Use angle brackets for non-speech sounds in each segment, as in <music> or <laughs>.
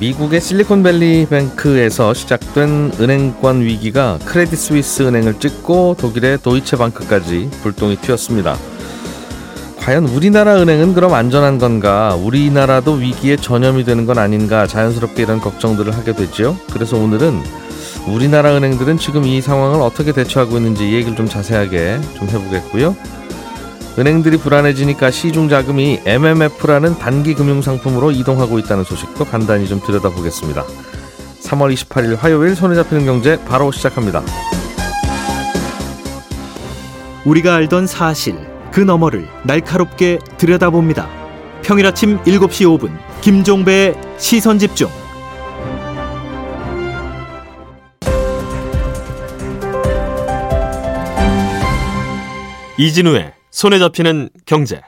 미국의 실리콘밸리 뱅크에서 시작된 은행권 위기가 크레딧 스위스 은행을 찍고 독일의 도이체방크까지 불똥이 튀었습니다. 과연 우리나라 은행은 그럼 안전한 건가? 우리나라도 위기에 전염이 되는 건 아닌가? 자연스럽게 이런 걱정들을 하게 되죠. 그래서 오늘은 우리나라 은행들은 지금 이 상황을 어떻게 대처하고 있는지 이 얘기를 좀 자세하게 좀 해보겠고요. 은행들이 불안해지니까 시중 자금이 MMF라는 단기 금융 상품으로 이동하고 있다는 소식도 간단히 좀 들여다보겠습니다. 3월 28일 화요일 손에 잡히는 경제 바로 시작합니다. 우리가 알던 사실 그 너머를 날카롭게 들여다봅니다. 평일 아침 7시 5분 김종배의 시선 집중. 이진우의 손에 잡히는 경제.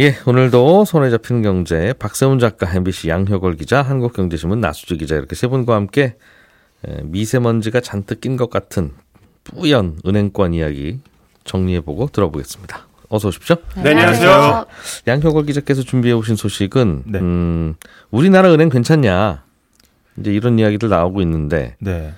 예, 오늘도 손에 잡히는 경제 박세훈 작가, MBC 양효걸 기자, 한국경제신문 나수지 기자 이렇게 세 분과 함께 미세먼지가 잔뜩 낀 것 같은 뿌연 은행권 이야기 정리해보고 들어보겠습니다. 어서 오십시오. 네, 안녕하세요. 양효걸 기자께서 준비해 오신 소식은 네. 음, 우리나라 은행 괜찮냐 이제 이런 이야기들 나오고 있는데 네.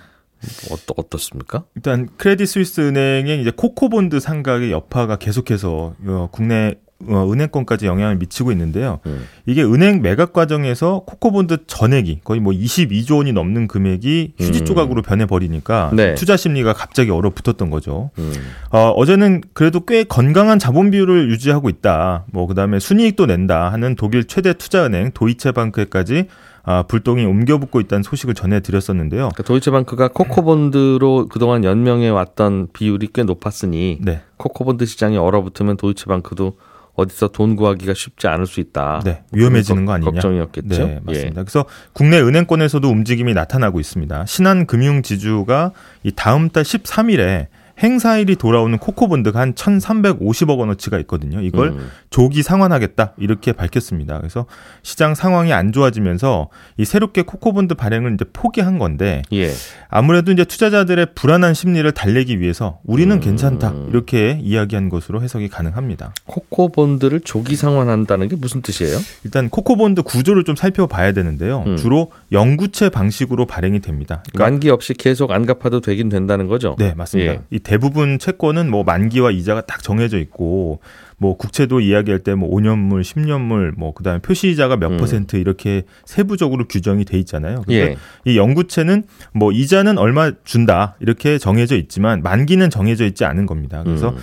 어떠, 어떻습니까? 일단 크레딧 스위스 은행의 이제 코코본드 상각의 여파가 계속해서 어, 국내 어, 은행권까지 영향을 미치고 있는데요. 음. 이게 은행 매각 과정에서 코코본드 전액이 거의 뭐 22조 원이 넘는 금액이 휴지 음. 조각으로 변해 버리니까 네. 투자 심리가 갑자기 얼어붙었던 거죠. 음. 어, 어제는 그래도 꽤 건강한 자본 비율을 유지하고 있다. 뭐 그다음에 순이익도 낸다 하는 독일 최대 투자은행 도이체방크까지 아, 불똥이 옮겨붙고 있다는 소식을 전해드렸었는데요. 그러니까 도이체방크가 코코본드로 그동안 연명해 왔던 비율이 꽤 높았으니 네. 코코본드 시장이 얼어붙으면 도이체방크도 어디서 돈 구하기가 쉽지 않을 수 있다. 네, 위험해지는 거 아니냐. 걱정이었겠죠. 네, 맞습니다. 예. 그래서 국내 은행권에서도 움직임이 나타나고 있습니다. 신한금융지주가 이 다음 달 13일에 행사일이 돌아오는 코코본드가 한 1,350억 원어치가 있거든요. 이걸 음. 조기 상환하겠다 이렇게 밝혔습니다. 그래서 시장 상황이 안 좋아지면서 이 새롭게 코코본드 발행을 이제 포기한 건데 예. 아무래도 이제 투자자들의 불안한 심리를 달래기 위해서 우리는 음. 괜찮다 이렇게 이야기한 것으로 해석이 가능합니다. 코코 본드를 조기 상환한다는 게 무슨 뜻이에요? 일단 코코 본드 구조를 좀 살펴봐야 되는데요. 음. 주로 영구채 방식으로 발행이 됩니다. 그러니까 만기 없이 계속 안 갚아도 되긴 된다는 거죠? 네, 맞습니다. 예. 이 대부분 채권은 뭐 만기와 이자가 딱 정해져 있고 뭐 국채도 이야기할 때 뭐 5년물, 10년물, 뭐 그다음에 표시이자가 몇 음. 퍼센트 이렇게 세부적으로 규정이 돼 있잖아요. 예. 이 영구채는 뭐 이자는 얼마 준다 이렇게 정해져 있지만 만기는 정해져 있지 않은 겁니다. 그래서 음.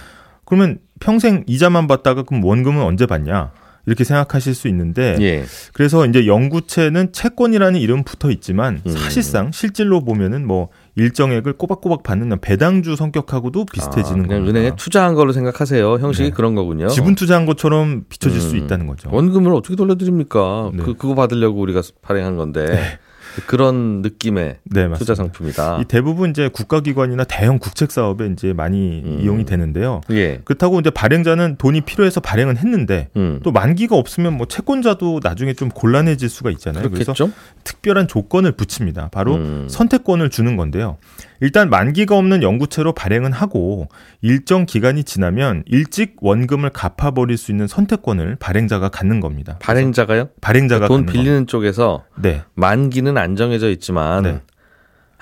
그러면 평생 이자만 받다가 그럼 원금은 언제 받냐? 이렇게 생각하실 수 있는데 예. 그래서 이제 영구채는 채권이라는 이름 붙어 있지만 음. 사실상 실질로 보면은 뭐 일정액을 꼬박꼬박 받는 배당주 성격하고도 비슷해지는 아, 거예요. 은행에 투자한 걸로 생각하세요. 형식이 네. 그런 거군요. 지분 투자한 것처럼 비춰질 음. 수 있다는 거죠. 원금을 어떻게 돌려드립니까? 네. 그 그거 받으려고 우리가 발행한 건데. 네. 그런 느낌의 네, 투자 상품이다. 이 대부분 이제 국가기관이나 대형 국책 사업에 이제 많이 음. 이용이 되는데요. 예. 그렇다고 이제 발행자는 돈이 필요해서 발행은 했는데 음. 또 만기가 없으면 뭐 채권자도 나중에 좀 곤란해질 수가 있잖아요. 그렇겠죠? 그래서 특별한 조건을 붙입니다. 바로 음. 선택권을 주는 건데요. 일단 만기가 없는 연구체로 발행은 하고 일정 기간이 지나면 일찍 원금을 갚아버릴 수 있는 선택권을 발행자가 갖는 겁니다. 발행자가요? 발행자가 그러니까 돈 빌리는 쪽에서 네. 만기는 안 정해져 있지만 네.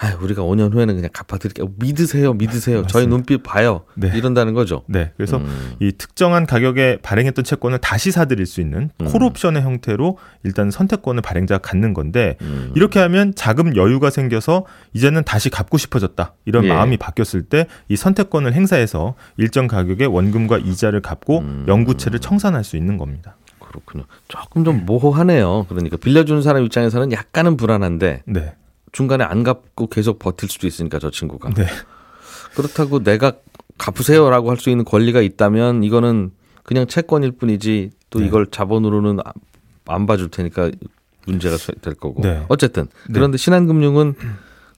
아, 우리가 5년 후에는 그냥 갚아드릴게요. 믿으세요, 믿으세요. 저희 눈빛 봐요. 네. 이런다는 거죠. 네. 그래서 음. 이 특정한 가격에 발행했던 채권을 다시 사들일 수 있는 음. 콜옵션의 형태로 일단 선택권을 발행자가 갖는 건데 음. 이렇게 하면 자금 여유가 생겨서 이제는 다시 갚고 싶어졌다. 이런 예. 마음이 바뀌었을 때 이 선택권을 행사해서 일정 가격의 원금과 이자를 갚고 음. 영구채를 청산할 수 있는 겁니다. 그렇군요. 조금 좀 모호하네요. 그러니까 빌려주는 사람 입장에서는 약간은 불안한데 네. 중간에 안 갚고 계속 버틸 수도 있으니까 저 친구가. 네. 그렇다고 내가 갚으세요라고 할 수 있는 권리가 있다면 이거는 그냥 채권일 뿐이지 또 네. 이걸 자본으로는 안 봐줄 테니까 문제가 될 거고. 네. 어쨌든 네. 그런데 신한금융은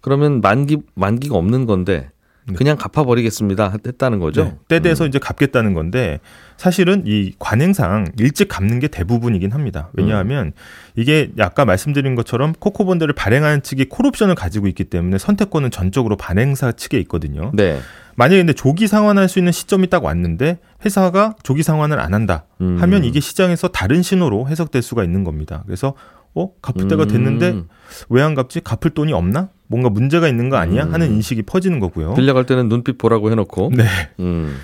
그러면 만기 만기가 없는 건데 그냥 갚아버리겠습니다 했다는 거죠. 네, 때 돼서 이제 갚겠다는 건데 사실은 이 관행상 일찍 갚는 게 대부분이긴 합니다. 왜냐하면 이게 아까 말씀드린 것처럼 코코본드를 발행하는 측이 콜옵션을 가지고 있기 때문에 선택권은 전적으로 발행사 측에 있거든요. 네. 만약에 근데 조기 상환할 수 있는 시점이 딱 왔는데 회사가 조기 상환을 안 한다 음. 하면 이게 시장에서 다른 신호로 해석될 수가 있는 겁니다. 그래서 어 갚을 때가 됐는데 음. 왜안 갚지? 갚을 돈이 없나? 뭔가 문제가 있는 거 아니야? 하는 인식이 퍼지는 거고요. 빌려갈 때는 눈빛 보라고 해놓고. 네. 음.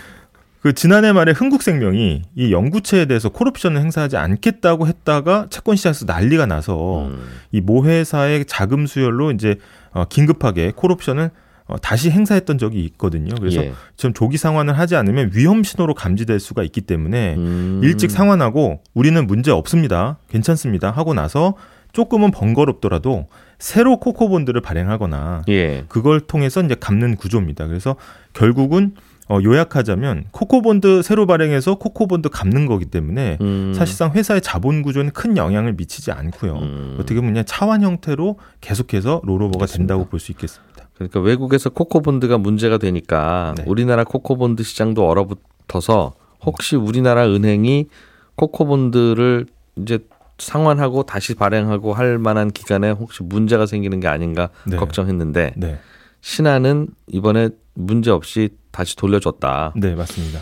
그 지난해 말에 흥국생명이 이 영구채에 대해서 콜옵션을 행사하지 않겠다고 했다가 채권 시장에서 난리가 나서 음. 이 모 회사의 자금 수혈로 이제 어, 긴급하게 콜옵션을 어, 다시 행사했던 적이 있거든요. 그래서 예. 지금 조기 상환을 하지 않으면 위험 신호로 감지될 수가 있기 때문에 음. 일찍 상환하고 우리는 문제 없습니다. 괜찮습니다. 하고 나서 조금은 번거롭더라도 새로 코코본드를 발행하거나 예. 그걸 통해서 이제 갚는 구조입니다. 그래서 결국은 어, 요약하자면 코코본드 새로 발행해서 코코본드 갚는 거기 때문에 음. 사실상 회사의 자본 구조에는 큰 영향을 미치지 않고요. 음. 어떻게 보면 그냥 차환 형태로 계속해서 롤오버가 된다고 볼 수 있겠습니다. 그러니까 외국에서 코코본드가 문제가 되니까 네. 우리나라 코코본드 시장도 얼어붙어서 혹시 우리나라 은행이 코코본드를 이제 상환하고 다시 발행하고 할 만한 기간에 혹시 문제가 생기는 게 아닌가 네. 걱정했는데 네, 신한은 이번에 문제 없이 다시 돌려줬다. 네 맞습니다.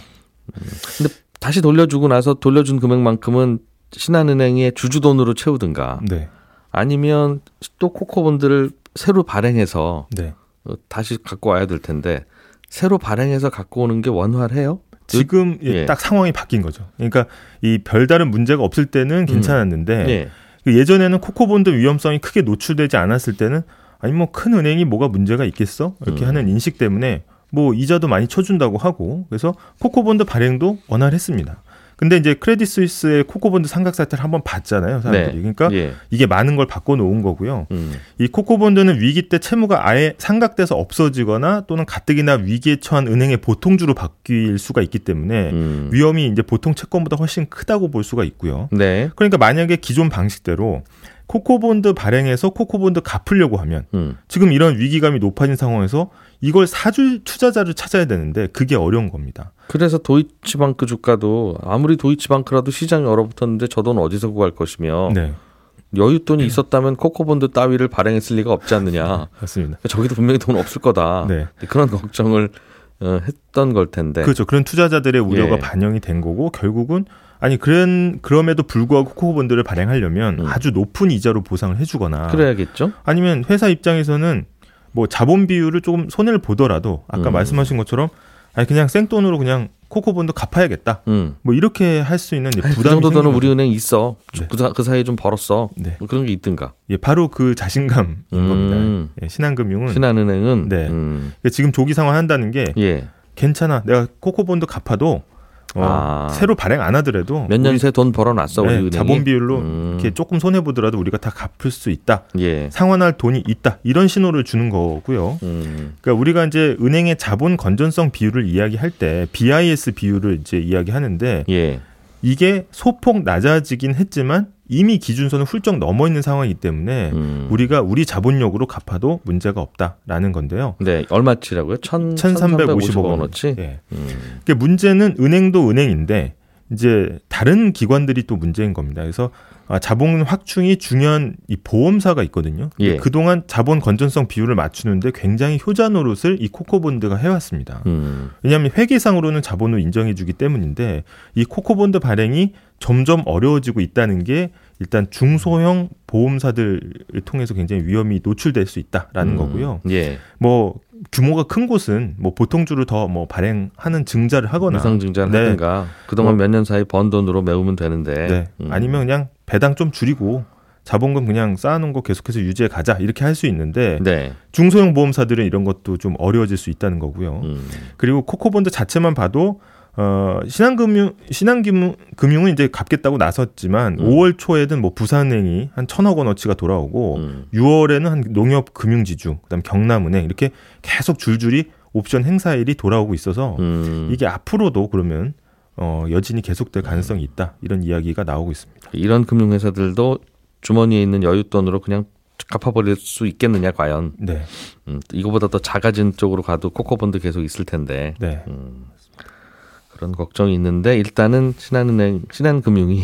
근데 다시 돌려주고 나서 돌려준 금액만큼은 신한은행의 주주돈으로 채우든가 네, 아니면 또 코코본드를 새로 발행해서 네. 어, 다시 갖고 와야 될 텐데 새로 발행해서 갖고 오는 게 원활해요? 지금 예. 딱 상황이 바뀐 거죠. 그러니까 이 별다른 문제가 없을 때는 괜찮았는데 예. 그 예전에는 코코본드 위험성이 크게 노출되지 않았을 때는 아니 뭐 큰 은행이 뭐가 문제가 있겠어 이렇게 음. 하는 인식 때문에 뭐 이자도 많이 쳐준다고 하고 그래서 코코본드 발행도 원활했습니다. 근데 이제 크레딧 스위스의 코코본드 상각 사태를 한번 봤잖아요, 사람들이. 그러니까 예. 이게 많은 걸 바꿔 놓은 거고요. 음. 이 코코본드는 위기 때 채무가 아예 상각돼서 없어지거나 또는 가뜩이나 위기에 처한 은행의 보통주로 바뀔 수가 있기 때문에 음. 위험이 이제 보통 채권보다 훨씬 크다고 볼 수가 있고요. 네. 그러니까 만약에 기존 방식대로 코코본드 발행해서 코코본드 갚으려고 하면 음. 지금 이런 위기감이 높아진 상황에서 이걸 사줄 투자자를 찾아야 되는데 그게 어려운 겁니다. 그래서 도이치방크 주가도 아무리 도이치방크라도 시장이 얼어붙었는데 저 돈 어디서 구할 것이며 네, 여윳돈이 있었다면 코코본드 따위를 발행했을 리가 없지 않느냐. <laughs> 맞습니다. 저기도 분명히 돈 없을 거다. 네. 그런 걱정을 어, 했던 걸 텐데. 그렇죠. 그런 투자자들의 우려가 예. 반영이 된 거고 결국은 아니 그런 그럼에도 불구하고 코코본드를 발행하려면 음. 아주 높은 이자로 보상을 해주거나 그래야겠죠. 아니면 회사 입장에서는 뭐 자본 비율을 조금 손해를 보더라도 아까 음. 말씀하신 것처럼 아니 그냥 생돈으로 그냥 코코본드 갚아야겠다. 음. 뭐 이렇게 할 수 있는 그 부담이 정도 돈은 우리 은행 있어. 네. 그, 사, 그 사이에 좀 벌었어. 네. 뭐 그런 게 있든가. 예, 바로 그 자신감인 음. 겁니다. 예, 신한금융은 신한은행은 네. 음. 지금 조기 상환 한다는 게 예. 괜찮아. 내가 코코본드 갚아도 어, 아. 새로 발행 안 하더라도 몇 년 새 돈 벌어놨어 우리 네, 은행이. 자본 비율로 음. 이렇게 조금 손해 보더라도 우리가 다 갚을 수 있다. 예. 상환할 돈이 있다. 이런 신호를 주는 거고요. 음. 그러니까 우리가 이제 은행의 자본 건전성 비율을 이야기할 때 BIS 비율을 이제 이야기하는데 예. 이게 소폭 낮아지긴 했지만 이미 기준선을 훌쩍 넘어 있는 상황이기 때문에 음. 우리가 우리 자본력으로 갚아도 문제가 없다라는 건데요. 네, 얼마치라고요? 천, 1350억 1350억 원어치. 예. 음. 그러니까 문제는 은행도 은행인데 이제 다른 기관들이 또 문제인 겁니다. 그래서 아, 자본 확충이 중요한 이 보험사가 있거든요. 예. 그동안 자본 건전성 비율을 맞추는데 굉장히 효자 노릇을 이 코코본드가 해왔습니다. 음. 왜냐하면 회계상으로는 자본을 인정해주기 때문인데 이 코코본드 발행이 점점 어려워지고 있다는 게 일단 중소형 보험사들을 통해서 굉장히 위험이 노출될 수 있다라는 음. 거고요. 예. 뭐 규모가 큰 곳은 뭐 보통주를 더 뭐 발행하는 증자를 하거나 무상 증자를 네. 하든가 그동안 뭐- 몇년 사이 번 돈으로 메우면 되는데 네. 음. 아니면 그냥 배당 좀 줄이고 자본금 그냥 쌓아놓은 거 계속해서 유지해 가자 이렇게 할 수 있는데 네. 중소형 보험사들은 이런 것도 좀 어려워질 수 있다는 거고요. 음. 그리고 코코본드 자체만 봐도 어 신한금융 신한금융 금융은 이제 갚겠다고 나섰지만 음. 5월 초에는 뭐 부산은행이 한 천억 원어치가 돌아오고 음. 6월에는 한 농협금융지주 그다음 경남은행 이렇게 계속 줄줄이 옵션 행사일이 돌아오고 있어서 음. 이게 앞으로도 그러면 어 여진이 계속될 가능성이 있다 이런 이야기가 나오고 있습니다. 이런 금융회사들도 주머니에 있는 여윳돈으로 그냥 갚아버릴 수 있겠느냐 과연. 네. 음, 이거보다 더 작아진 쪽으로 가도 코코본드 계속 있을 텐데 네. 음, 그런 걱정이 있는데 일단은 신한은행, 신한금융이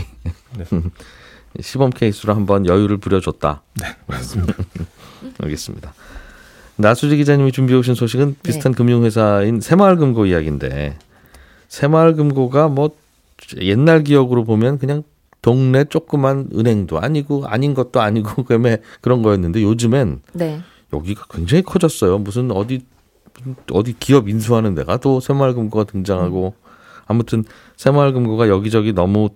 네. <laughs> 시범 케이스로 한번 여유를 부려줬다. 네, 맞습니다. <laughs> 알겠습니다. 나수지 기자님이 준비해 오신 소식은 비슷한 금융회사인 새마을금고 이야기인데 새마을금고가 뭐 옛날 기억으로 보면 그냥 동네 조그만 은행도 아니고 아닌 것도 아니고 <laughs> 그다음에 그런 거였는데 요즘엔 네. 여기가 굉장히 커졌어요. 무슨 어디 어디 기업 인수하는 데가 또 새마을금고가 등장하고 아무튼 새마을금고가 여기저기 너무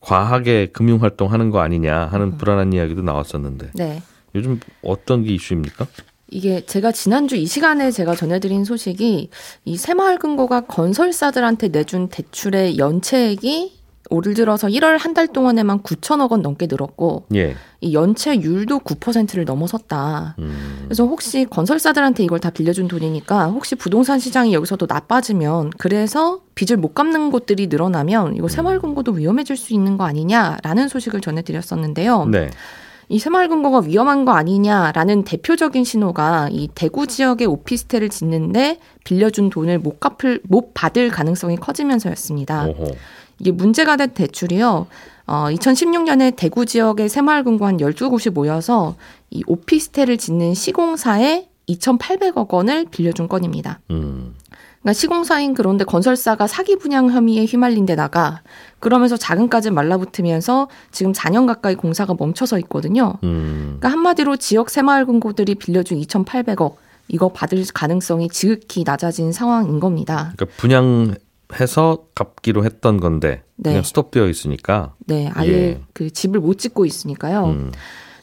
과하게 금융 활동하는 거 아니냐 하는 불안한 이야기도 나왔었는데 네. 요즘 어떤 게 이슈입니까? 이게 제가 지난주 이 시간에 제가 전해드린 소식이 이 새마을금고가 건설사들한테 내준 대출의 연체액이 올 들어서 1월 한 달 동안에만 9천억 원 넘게 늘었고 예. 이 연체율도 9%를 넘어섰다. 음, 그래서 혹시 건설사들한테 이걸 다 빌려준 돈이니까 혹시 부동산 시장이 여기서 도 나빠지면 그래서 빚을 못 갚는 곳들이 늘어나면 이거 새마을금고도 위험해질 수 있는 거 아니냐라는 소식을 전해드렸었는데요. 네. 이 새마을금고가 위험한 거 아니냐라는 대표적인 신호가 이 대구 지역에 오피스텔을 짓는데 빌려준 돈을 못 갚을 못 받을 가능성이 커지면서였습니다. 오호. 이게 문제가 된 대출이요. 어, 2016년에 대구 지역의 새마을금고 한 12곳이 모여서 이 오피스텔을 짓는 시공사에 2,800억 원을 빌려준 건입니다. 음. 그러니까 시공사인 그런데 건설사가 사기 분양 혐의에 휘말린 데다가 그러면서 자금까지 말라붙으면서 지금 4년 가까이 공사가 멈춰서 있거든요. 음. 그러니까 한마디로 지역 새마을금고들이 빌려준 2,800억 이거 받을 가능성이 지극히 낮아진 상황인 겁니다. 그러니까 분양 해서 갚기로 했던 건데 네. 그냥 스톱되어 있으니까. 네, 아예 예. 그 집을 못 짓고 있으니까요. 음.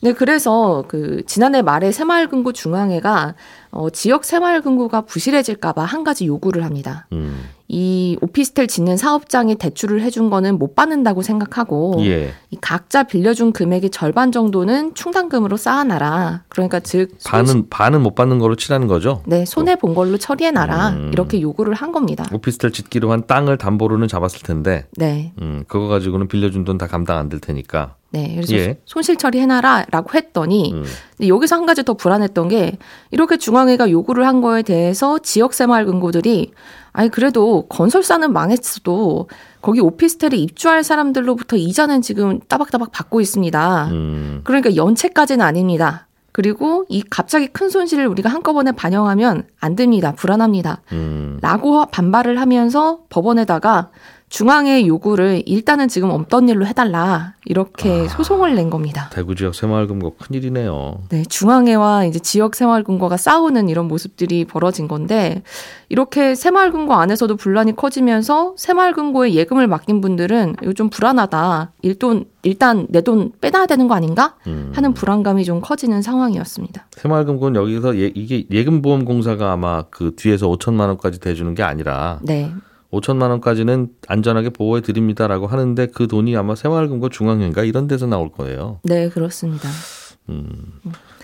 네, 그래서 그 지난해 말에 새마을금고 중앙회가 어, 지역 새마을금고가 부실해질까봐 한 가지 요구를 합니다. 음. 이 오피스텔 짓는 사업장에 대출을 해준 거는 못 받는다고 생각하고 예. 이 각자 빌려준 금액의 절반 정도는 충당금으로 쌓아놔라. 그러니까 즉 손- 반은 반은 못 받는 거로 치라는 거죠. 네 손해 본 걸로 처리해놔라 음. 이렇게 요구를 한 겁니다. 오피스텔 짓기로 한 땅을 담보로는 잡았을 텐데, 네, 음, 그거 가지고는 빌려준 돈 다 감당 안 될 테니까. 네 그래서 예. 손실 처리해놔라라고 했더니 음. 근데 여기서 한 가지 더 불안했던 게 이렇게 중앙회가 요구를 한 거에 대해서 지역 새마을금고들이 아니 그래도 건설사는 망했어도 거기 오피스텔에 입주할 사람들로부터 이자는 지금 따박따박 받고 있습니다. 음. 그러니까 연체까지는 아닙니다. 그리고 이 갑자기 큰 손실을 우리가 한꺼번에 반영하면 안 됩니다. 불안합니다. 음. 라고 반발을 하면서 법원에다가 중앙의 요구를 일단은 지금 없던 일로 해달라 이렇게 소송을 낸 겁니다. 대구 지역 새마을금고 큰일이네요. 네, 중앙회와 이제 지역 새마을금고가 싸우는 이런 모습들이 벌어진 건데 이렇게 새마을금고 안에서도 분란이 커지면서 새마을금고에 예금을 맡긴 분들은 이거 좀 불안하다. 일돈 일단 내 돈 빼놔야 되는 거 아닌가 음. 하는 불안감이 좀 커지는 상황이었습니다. 새마을금고는 여기서 예, 이게 예금보험공사가 아마 그 뒤에서 5천만 원까지 대주는 게 아니라 네, 5천만 원까지는 안전하게 보호해 드립니다라고 하는데 그 돈이 아마 새마을금고 중앙회인가 이런 데서 나올 거예요. 네 그렇습니다.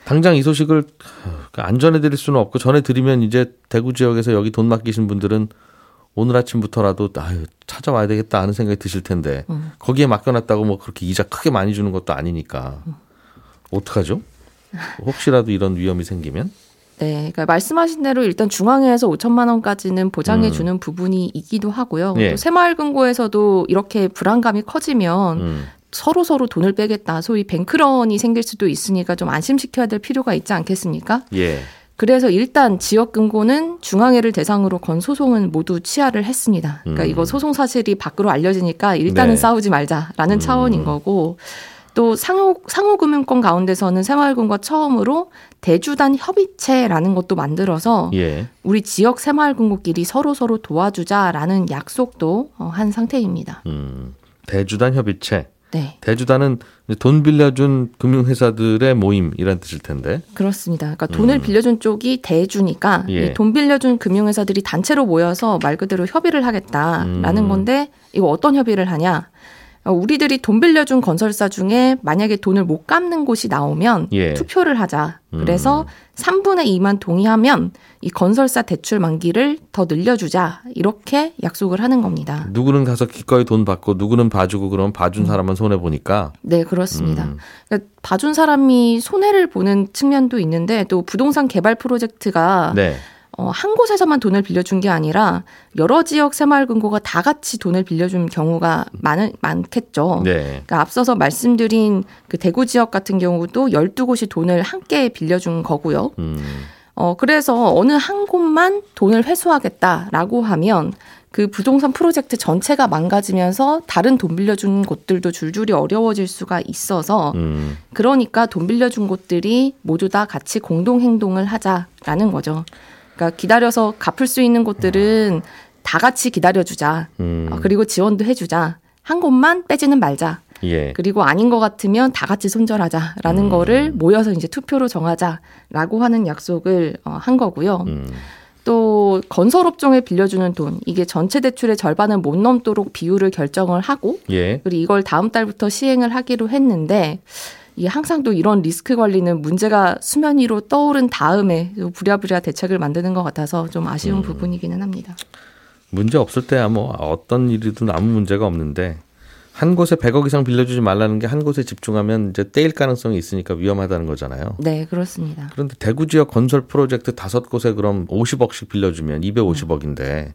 당장 이 소식을 안 전해 드릴 수는 없고 전해 드리면 이제 대구 지역에서 여기 돈 맡기신 분들은 오늘 아침부터라도 아유 찾아와야 되겠다 하는 생각이 드실 텐데 음. 거기에 맡겨놨다고 뭐 그렇게 이자 크게 많이 주는 것도 아니니까 어떡하죠? 혹시라도 이런 위험이 생기면 네, 그러니까 말씀하신 대로 일단 중앙회에서 5천만 원까지는 보장해 음. 주는 부분이 있기도 하고요. 예. 또 새마을금고에서도 이렇게 불안감이 커지면 음, 서로 서로 돈을 빼겠다. 소위 뱅크런이 생길 수도 있으니까 좀 안심시켜야 될 필요가 있지 않겠습니까? 예. 그래서 일단 지역금고는 중앙회를 대상으로 건 소송은 모두 취하를 했습니다. 그러니까 음. 이거 소송 사실이 밖으로 알려지니까 일단은 네. 싸우지 말자라는 음. 차원인 거고 또 상호 상호금융권 가운데서는 새마을금고가 처음으로 대주단 협의체라는 것도 만들어서 예. 우리 지역 새마을금고끼리 서로 서로 도와주자라는 약속도 어, 한 상태입니다. 음, 대주단 협의체. 네, 대주단은 돈 빌려준 금융회사들의 모임이란 뜻일 텐데. 그렇습니다. 그러니까 돈을 빌려준 쪽이 대주니까 음. 예. 이돈 빌려준 금융회사들이 단체로 모여서 말 그대로 협의를 하겠다라는 음. 건데 이거 어떤 협의를 하냐? 어, 우리들이 돈 빌려준 건설사 중에 만약에 돈을 못 갚는 곳이 나오면 예. 투표를 하자. 그래서 음. 3분의 2만 동의하면 이 건설사 대출 만기를 더 늘려주자. 이렇게 약속을 하는 겁니다. 누구는 가서 기꺼이 돈 받고 누구는 봐주고 그러면 봐준 사람만 손해 보니까 네, 그렇습니다. 음. 그러니까 봐준 사람이 손해를 보는 측면도 있는데 또 부동산 개발 프로젝트가 네. 어, 한 곳에서만 돈을 빌려준 게 아니라 여러 지역 새마을금고가 다 같이 돈을 빌려준 경우가 많, 많겠죠. 네. 그러니까 앞서서 말씀드린 그 대구 지역 같은 경우도 12곳이 돈을 함께 빌려준 거고요. 음. 어, 그래서 어느 한 곳만 돈을 회수하겠다라고 하면 그 부동산 프로젝트 전체가 망가지면서 다른 돈 빌려준 곳들도 줄줄이 어려워질 수가 있어서 음. 그러니까 돈 빌려준 곳들이 모두 다 같이 공동 행동을 하자라는 거죠. 그러니까 기다려서 갚을 수 있는 곳들은 다 같이 기다려주자. 음. 어, 그리고 지원도 해주자. 한 곳만 빼지는 말자. 예. 그리고 아닌 것 같으면 다 같이 손절하자라는 음. 거를 모여서 이제 투표로 정하자라고 하는 약속을 어, 한 거고요. 음. 또 건설업종에 빌려주는 돈 이게 전체 대출의 절반은 못 넘도록 비율을 결정을 하고 예. 그리고 이걸 다음 달부터 시행을 하기로 했는데 이게 항상 또 이런 리스크 관리는 문제가 수면 위로 떠오른 다음에 또 부랴부랴 대책을 만드는 것 같아서 좀 아쉬운 음. 부분이기는 합니다. 문제 없을 때야 뭐 어떤 일이든 아무 문제가 없는데 한 곳에 100억 이상 빌려주지 말라는 게 한 곳에 집중하면 이제 떼일 가능성이 있으니까 위험하다는 거잖아요. 네, 그렇습니다. 그런데 대구 지역 건설 프로젝트 다섯 곳에 그럼 50억씩 빌려주면 250억인데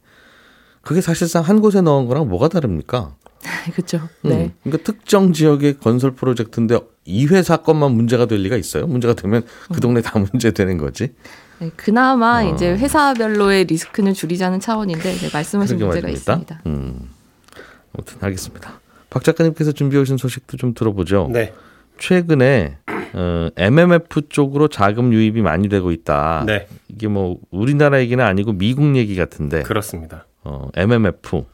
그게 사실상 한 곳에 넣은 거랑 뭐가 다릅니까? <laughs> 그렇죠. 음, 네. 그러니까 특정 지역의 건설 프로젝트인데 이 회사 것만 문제가 될 리가 있어요? 문제가 되면 그 동네 다 문제 되는 거지. 네, 그나마 어. 이제 회사별로의 리스크는 줄이자는 차원인데 네, 말씀하신 문제가 말입니다. 있습니다. 음. 아무튼 알겠습니다. 박 작가님께서 준비해 오신 소식도 좀 들어보죠. 네. 최근에 어, MMF 쪽으로 자금 유입이 많이 되고 있다. 네. 이게 뭐 우리나라 얘기는 아니고 미국 얘기 같은데 그렇습니다. 어, MMF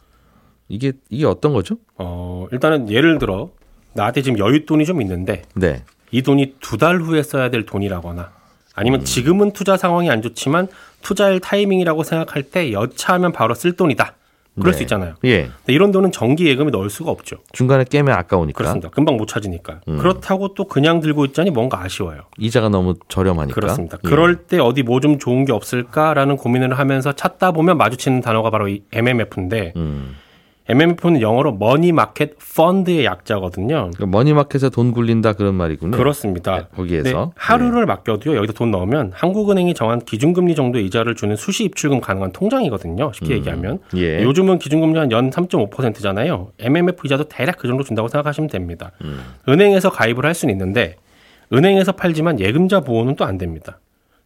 이게 이게 어떤 거죠? 어, 일단은 예를 들어 나한테 지금 여윳돈이 좀 있는데 네. 이 돈이 두 달 후에 써야 될 돈이라거나 아니면 지금은 투자 상황이 안 좋지만 투자할 타이밍이라고 생각할 때 여차하면 바로 쓸 돈이다. 그럴 네. 수 있잖아요. 예. 근데 이런 돈은 정기 예금에 넣을 수가 없죠. 중간에 깨면 아까우니까 그렇습니다. 금방 못 찾으니까. 음. 그렇다고 또 그냥 들고 있자니 뭔가 아쉬워요. 이자가 너무 저렴하니까. 그렇습니다. 예. 그럴 때 어디 뭐 좀 좋은 게 없을까라는 고민을 하면서 찾다 보면 마주치는 단어가 바로 이 MMF인데 음. MMF는 영어로 머니 마켓 펀드의 약자거든요. 그러니까 머니마켓에 돈 굴린다 그런 말이군요. 그렇습니다. 네, 거기에서. 네, 하루를 맡겨도요. 여기다 돈 넣으면 한국은행이 정한 기준금리 정도의 이자를 주는 수시 입출금 가능한 통장이거든요. 쉽게 음. 얘기하면. 예. 요즘은 기준금리 한 연 3.5%잖아요. MMF 이자도 대략 그 정도 준다고 생각하시면 됩니다. 음. 은행에서 가입을 할 수는 있는데 은행에서 팔지만 예금자 보호는 또 안 됩니다.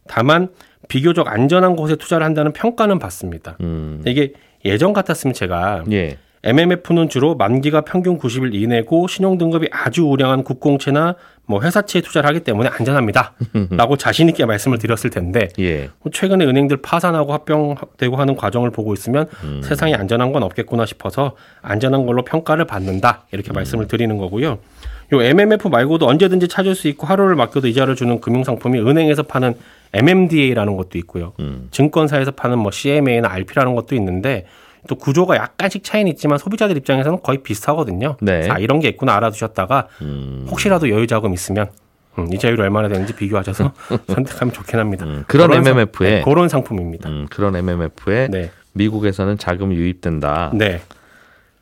다만 비교적 안전한 곳에 투자를 한다는 평가는 받습니다. 음. 이게 예전 같았으면 제가 예. MMF는 주로 만기가 평균 90일 이내고 신용 등급이 아주 우량한 국공채나 뭐 회사채에 투자를 하기 때문에 안전합니다. <laughs> 라고 자신 있게 말씀을 드렸을 텐데 예. 뭐 최근에 은행들 파산하고 합병되고 하는 과정을 보고 있으면 세상에 안전한 건 없겠구나 싶어서 안전한 걸로 평가를 받는다. 이렇게 말씀을 드리는 거고요. 요 MMF 말고도 언제든지 찾을 수 있고 하루를 맡겨도 이자를 주는 금융 상품이 은행에서 파는 MMDA라는 것도 있고요. 음. 증권사에서 파는 뭐 CMA나 RP라는 것도 있는데 또 구조가 약간씩 차이는 있지만 소비자들 입장에서는 거의 비슷하거든요. 네. 자, 이런 게 있구나 알아두셨다가 음. 혹시라도 여유 자금 있으면 음, 이자율이 얼마나 되는지 비교하셔서 <laughs> 선택하면 좋긴 합니다. 음, 그런 상- MMF 에. 네, 그런 상품입니다. 음, 그런 MMF에 네. 미국에서는 자금이 유입된다. 네.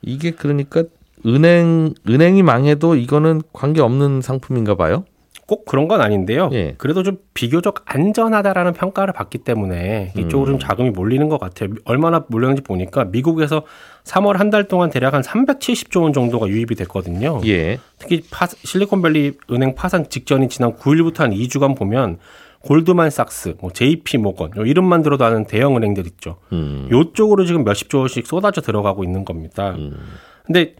이게 그러니까 은행 은행이 망해도 이거는 관계 없는 상품인가 봐요. 꼭 그런 건 아닌데요. 예. 그래도 좀 비교적 안전하다라는 평가를 받기 때문에 이쪽으로 음. 좀 자금이 몰리는 것 같아요. 얼마나 몰렸는지 보니까 미국에서 3월 한 달 동안 대략 한 370조 원 정도가 유입이 됐거든요. 예. 특히 파- 실리콘밸리 은행 파산 직전인 지난 9일부터 한 2주간 보면 골드만삭스, 뭐 JP 모건 요 이름만 들어도 아는 대형 은행들 있죠. 음. 요쪽으로 지금 몇십 조씩 쏟아져 들어가고 있는 겁니다. 음. 근데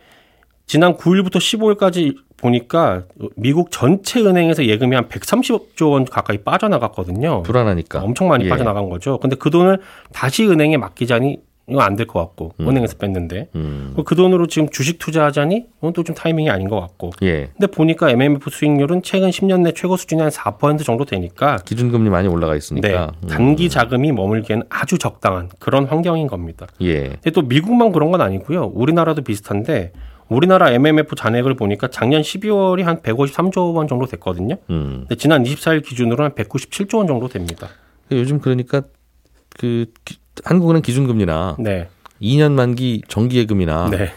지난 9일부터 15일까지 보니까 미국 전체 은행에서 예금이 한 130조 원 가까이 빠져나갔거든요. 불안하니까. 엄청 많이 예. 빠져나간 거죠. 근데 그 돈을 다시 은행에 맡기자니 이거 안 될 것 같고 은행에서 뺐는데 음. 그 돈으로 지금 주식 투자하자니 이건 또 좀 타이밍이 아닌 것 같고. 예. 근데 보니까 MMF 수익률은 최근 10년 내 최고 수준이 한 4% 정도 되니까 기준금리 많이 올라가 네, 있으니까. 음. 단기 자금이 머물기에는 아주 적당한 그런 환경인 겁니다. 예. 근데 또 미국만 그런 건 아니고요. 우리나라도 비슷한데 우리나라 MMF 잔액을 보니까 작년 12월이 한 153조 원 정도 됐거든요. 음. 근데 지난 24일 기준으로 한 197조 원 정도 됩니다. 요즘 그러니까 그 기- 한국은행 기준금리나 네. 2년 만기 정기예금이나 네.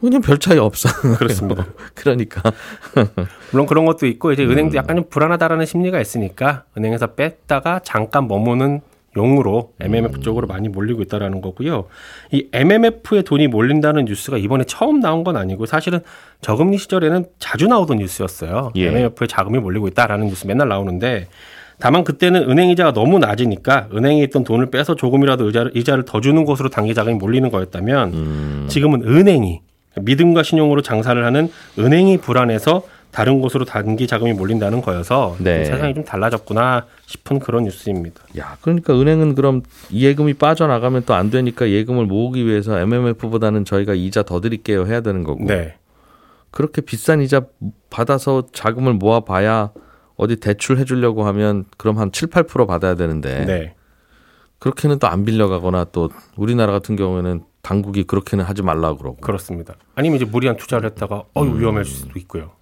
그냥 별 차이 없어. <laughs> 그렇습니다. <laughs> 그러니까 <laughs> 물론 그런 것도 있고 이제 은행도 약간 좀 불안하다라는 심리가 있으니까 은행에서 뺐다가 잠깐 머무는 용으로 MMF 쪽으로 많이 몰리고 있다라는 거고요. 이 MMF에 돈이 몰린다는 뉴스가 이번에 처음 나온 건 아니고 사실은 저금리 시절에는 자주 나오던 뉴스였어요. 예. MMF에 자금이 몰리고 있다라는 뉴스 맨날 나오는데 다만 그때는 은행 이자가 너무 낮으니까 은행에 있던 돈을 빼서 조금이라도 이자를, 이자를 더 주는 곳으로 단기 자금이 몰리는 거였다면 지금은 은행이 믿음과 신용으로 장사를 하는 은행이 불안해서 다른 곳으로 단기 자금이 몰린다는 거여서 네. 세상이 좀 달라졌구나 싶은 그런 뉴스입니다. 야 그러니까 은행은 그럼 이 예금이 빠져나가면 또 안 되니까 예금을 모으기 위해서 MMF보다는 저희가 이자 더 드릴게요 해야 되는 거고 네. 그렇게 비싼 이자 받아서 자금을 모아 봐야 어디 대출 해주려고 하면 그럼 한 7, 8% 받아야 되는데 네. 그렇게는 또 안 빌려가거나 또 우리나라 같은 경우에는 당국이 그렇게는 하지 말라고 그러고 그렇습니다. 아니면 이제 무리한 투자를 했다가 어유 음. 위험할 수도 있고요.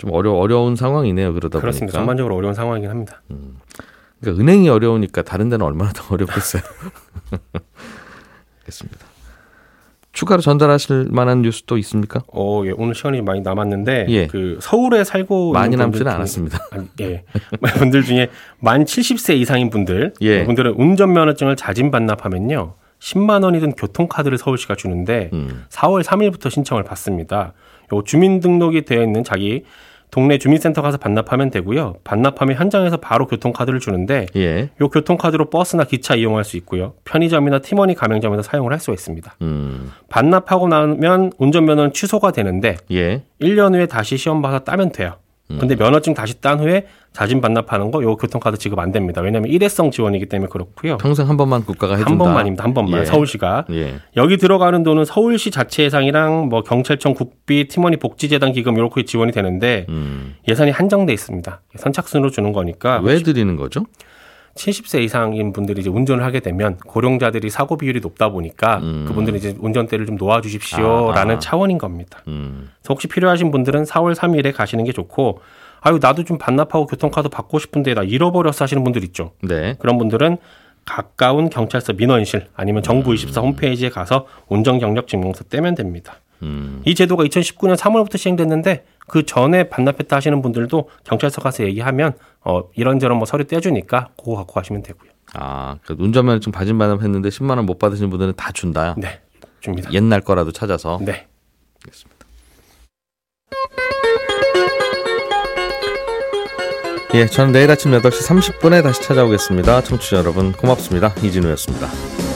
좀 어려 어려운 상황이네요 그러다 그렇습니다. 보니까 전반적으로 어려운 상황이긴 합니다. 그러니까 은행이 어려우니까 다른 데는 얼마나 더 어렵겠어요. 알겠습니다. 추가로 전달하실 만한 뉴스 또 있습니까? 어, 예, 오늘 시간이 많이 남았는데 예. 그 서울에 살고 많이 남지는 분들 않았습니다. 중에- 아니, 예. <laughs> 분들 중에 만 70세 이상인 분들, 예. 분들은 운전면허증을 자진 반납하면요. 10만 원이 든 교통카드를 서울시가 주는데 음. 4월 3일부터 신청을 받습니다. 요 주민등록이 되어 있는 자기 동네 주민센터 가서 반납하면 되고요. 반납하면 현장에서 바로 교통카드를 주는데 예. 요 교통카드로 버스나 기차 이용할 수 있고요. 편의점이나 티머니 가맹점에서 사용을 할 수가 있습니다. 음. 반납하고 나면 운전면허는 취소가 되는데 예. 1년 후에 다시 시험 봐서 따면 돼요. 근데 면허증 다시 딴 후에 자진 반납하는 거 요 교통카드 지급 안 됩니다. 왜냐하면 일회성 지원이기 때문에 그렇고요. 평생 한 번만 국가가 해준다. 한 번만입니다. 한 번만 예. 서울시가 예. 여기 들어가는 돈은 서울시 자체 예산이랑 뭐 경찰청 국비 티머니 복지재단 기금 이렇게 지원이 되는데 음. 예산이 한정돼 있습니다. 선착순으로 주는 거니까 왜 드리는 거죠? 70세 이상인 분들이 이제 운전을 하게 되면 고령자들이 사고 비율이 높다 보니까 음. 그분들이 이제 운전대를 좀 놓아 주십시오라는 아, 아. 차원인 겁니다. 음. 그래서 혹시 필요하신 분들은 4월 3일에 가시는 게 좋고 아유 나도 좀 반납하고 교통카드 받고 싶은데 나 잃어버렸어 하시는 분들 있죠. 네. 그런 분들은 가까운 경찰서 민원실 아니면 정부 24 홈페이지에 가서 운전 경력 증명서 떼면 됩니다. 음. 이 제도가 2019년 3월부터 시행됐는데 그 전에 반납했다 하시는 분들도 경찰서 가서 얘기하면 어 이런저런 뭐 서류 떼주니까 그거 갖고 가시면 되고요. 아, 그 운전면허증 받은 반납 했는데 10만 원 못 받으신 분들은 다 준다. 네, 줍니다. 옛날 거라도 찾아서. 네. 예, 저는 내일 아침 8시 30분에 다시 찾아오겠습니다. 청취자 여러분 고맙습니다. 이진우였습니다.